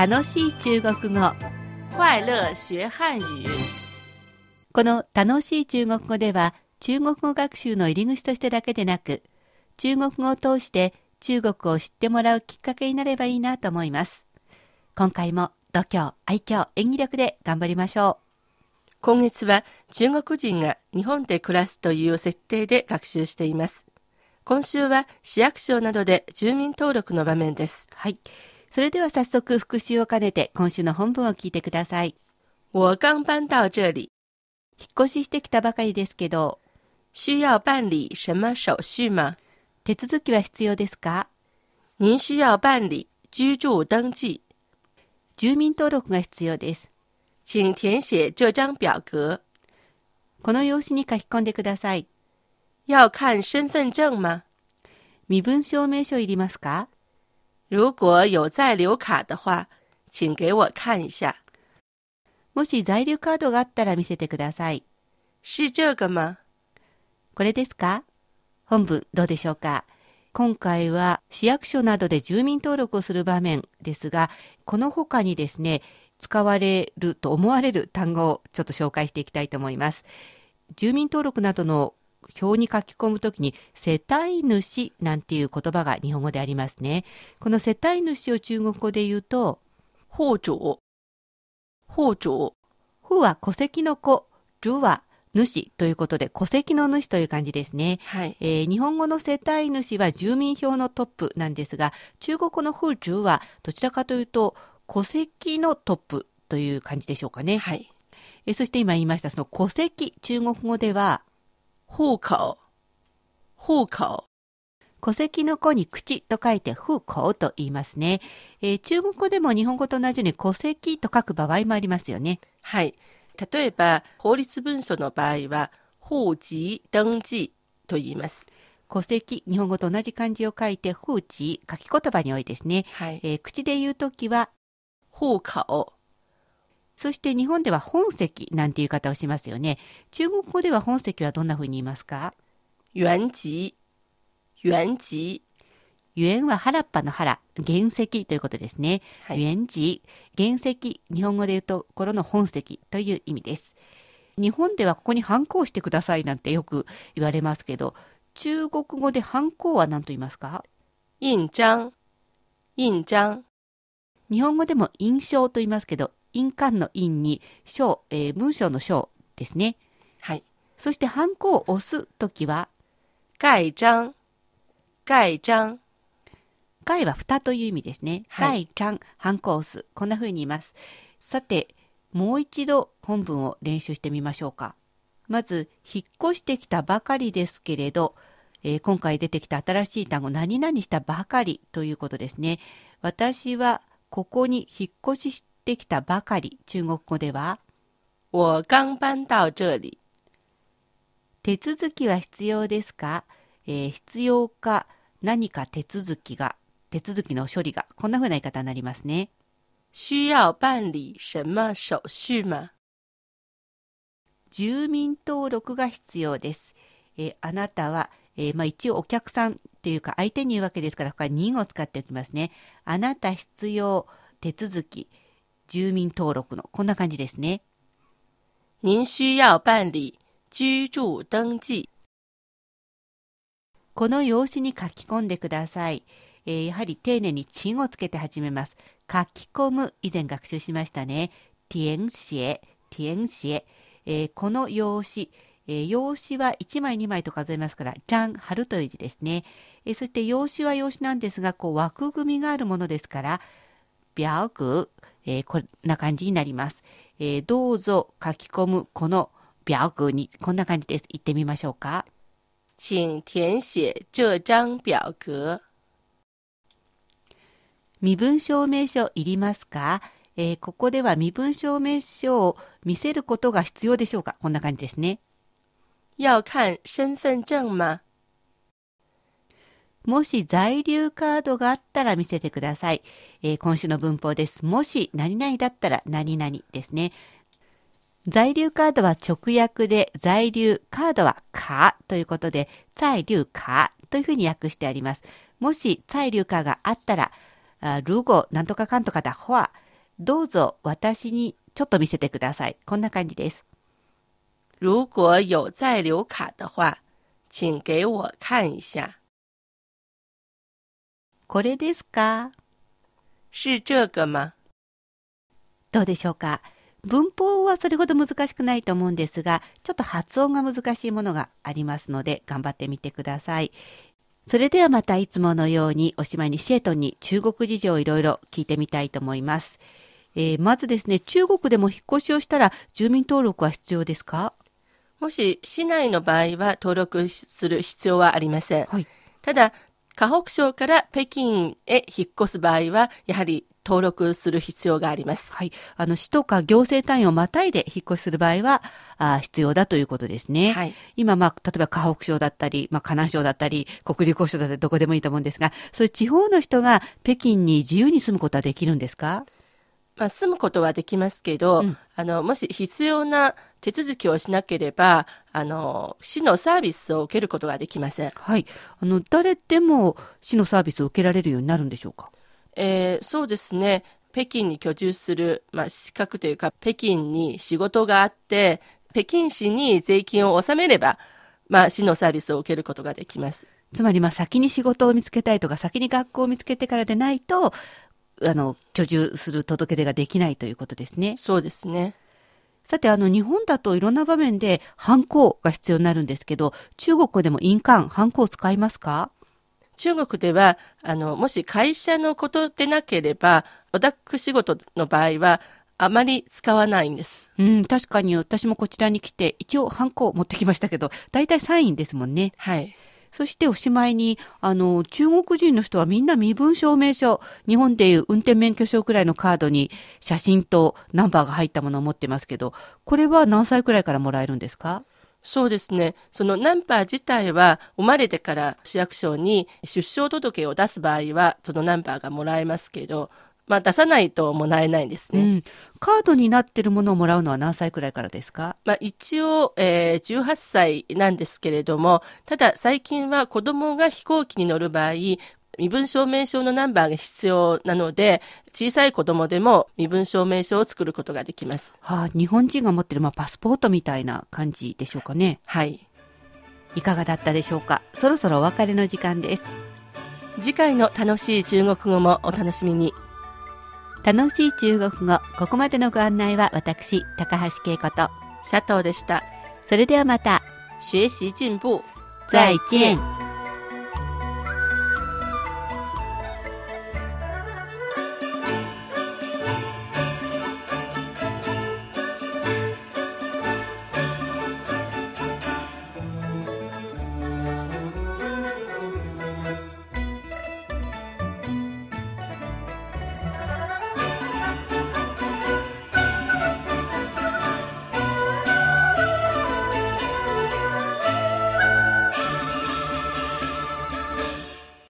楽しい中国語快乐学汉语。この楽しい中国語では中国語学習の入り口としてだけでなく中国語を通して中国を知ってもらうきっかけになればいいなと思います今回も度胸愛嬌演技力で頑張りましょ今月は中国人が日本で暮らすという設定で学習しています。今週は市役所などで住民登録の場面です。うはいそれでは早速復習を兼ねて今週の本文を聞いてください。我刚搬到这里，引っ越ししてきたばかりですけど。需要办理什么手续吗？手続きは必要ですか？您需要办理居住登记，住民登録が必要です。请填写这张表格。この用紙に書き込んでください。要看身份证吗？身分証明書いりますか？如果有在留卡的话，请给我看一下。もし在留カードがあったら見せてください。是这个吗？これですか？本文どうでしょうか？今回は市役所などで住民登録をする場面ですが、この他にですね、使われると思われる単語をちょっと紹介していきたいと思います。住民登録などの表に書き込むときに世帯主なんていう言葉が日本語でありますね。この世帯主を中国語で言うと、户主，户主，ふは戸籍の子、るは主ということで戸籍の主という感じですね。はい。えー日本語の世帯主は住民票のトップなんですが、中国語の風中はどちらかというと戸籍のトップという感じでしょうかね。はい。えーそして今言いましたその戸籍、中国語では户口，户口，戸籍の子に口と書いて風口と言いますね、えー中国語でも日本語と同じように戸籍と書く場合もありますよね。はい。例えば、法律文書の場合は、户籍登記と言います。戸籍、日本語と同じ漢字を書いて風地、書き言葉に多いですね。はい。えー口で言うときは户口、そして日本では本籍なんていう言い方をしますよね。中国語では本籍はどんな風に言いますか？原籍、原籍、ゆえんは原っぱの原、原石ということですね。はい。原地、原石、日本語で言うところの本籍という意味です。日本ではここに反抗してくださいなんてよく言われますけど、中国語で反抗は何と言いますか？印章、印章、日本語でも印象と言いますけど、印鑑の印に章、えー文章の章ですね。はい。そして反抗を押すときは、蓋章、蓋章、蓋は蓋という意味ですね。はい蓋ちゃん、反抗を押す。こんな風に言います。さて、もう一度本文を練習してみましょうか。まず、引っ越してきたばかりですけれど、えー今回出てきた新しい単語、何々したばかりということですね。私はここに引っ越ししてきたばかり。中国語では、我刚搬到这里。手続きは必要ですか、えー必要か何か手続きが、手続きの処理が、こんな風な言い方になりますね。需要办理什么手续吗？住民登録が必要です。えーあなたは、えーまあ、一応お客さんっていうか相手に言うわけですから、ここは人を使っておきますね。あなた必要、手続き、住民登録の、こんな感じですね。您需要办理居住登記。この用紙に書き込んでください。えーやはり丁寧にチンをつけて始めます。書き込む、以前学習しましたね。填写、填写。えーこの用紙、えー用紙は1枚2枚と数えますから、じゃん、貼るという字ですね。えーそして用紙は用紙なんですが、こう枠組みがあるものですから、表具、えーこんな感じになります。えーどうぞ書き込むこの表具に、こんな感じです。言ってみましょうか。请填写这张表格。身分証明書いりますか、えーここでは身分証明書を見せることが必要でしょうか？こんな感じですね。要看身份证吗？もし在留カードがあったら見せてください。えー今週の文法です。もし何々だったら何々ですね。在留カードは直訳で在留カードはカということで在留カというふうに訳してあります。もし在留カがあったら、あ如果なんとかかんとかだほはどうぞ私にちょっと見せてください。こんな感じです。如果有在留卡的话，请给我看一下。これですか？是这个吗？どうでしょうか？文法はそれほど難しくないと思うんですが、ちょっと発音が難しいものがありますので、頑張ってみてください。それではまたいつものようにおしまいにシェートンに中国事情をいろいろ聞いてみたいと思います。えーまずですね、中国でも引っ越しをしたら住民登録は必要ですか？もし市内の場合は登録する必要はありません。はい。ただ、河北省から北京へ引っ越す場合は、やはり登録する必要があります。はい。あの、市とか行政単位をまたいで引っ越しする場合は、あー必要だということですね。はい。今、まあ、例えば河北省だったり、まあ、河南省だったり、国立交省だったり、どこでもいいと思うんですが、そういう地方の人が北京に自由に住むことはできるんですか？まあ、住むことはできますけど、うんあの、もし必要な手続きをしなければ、あの、市のサービスを受けることができません。はい。あの、誰でも市のサービスを受けられるようになるんでしょうか？えーそうですね。北京に居住する、まあ、資格というか、北京に仕事があって、北京市に税金を納めれば、まあ、市のサービスを受けることができます。つまり、まあ、先に仕事を見つけたいとか、先に学校を見つけてからでないと、あの、居住する届け出ができないということですね。そうですね。さて、あの、日本だといろんな場面で、ハンコが必要になるんですけど、中国でも印鑑、ハンコを使いますか？中国では、あの、もし会社のことでなければ、オタク仕事の場合は、あまり使わないんです。うん、確かに私もこちらに来て、一応ハンコを持ってきましたけど、大体サインですもんね。はい。そしておしまいに、あの、中国人の人はみんな身分証明書、日本でいう運転免許証くらいのカードに写真とナンバーが入ったものを持ってますけど、これは何歳くらいからもらえるんですか？そうですね。そのナンバー自体は、生まれてから市役所に出生届を出す場合は、そのナンバーがもらえますけど、まあ出さないともらえないんですね。うん。カードになってるものをもらうのは何歳くらいからですか？まあ一応、えー18歳なんですけれども、ただ最近は子供が飛行機に乗る場合、身分証明書のナンバーが必要なので、小さい子供でも身分証明書を作ることができます。はあ、日本人が持ってる、まあ、パスポートみたいな感じでしょうかね。はい。いかがだったでしょうか？そろそろお別れの時間です。次回の楽しい中国語もお楽しみに。楽しい中国語、ここまでのご案内は私、高橋恵子と。シャトーでした。それではまた。学習進步。再见。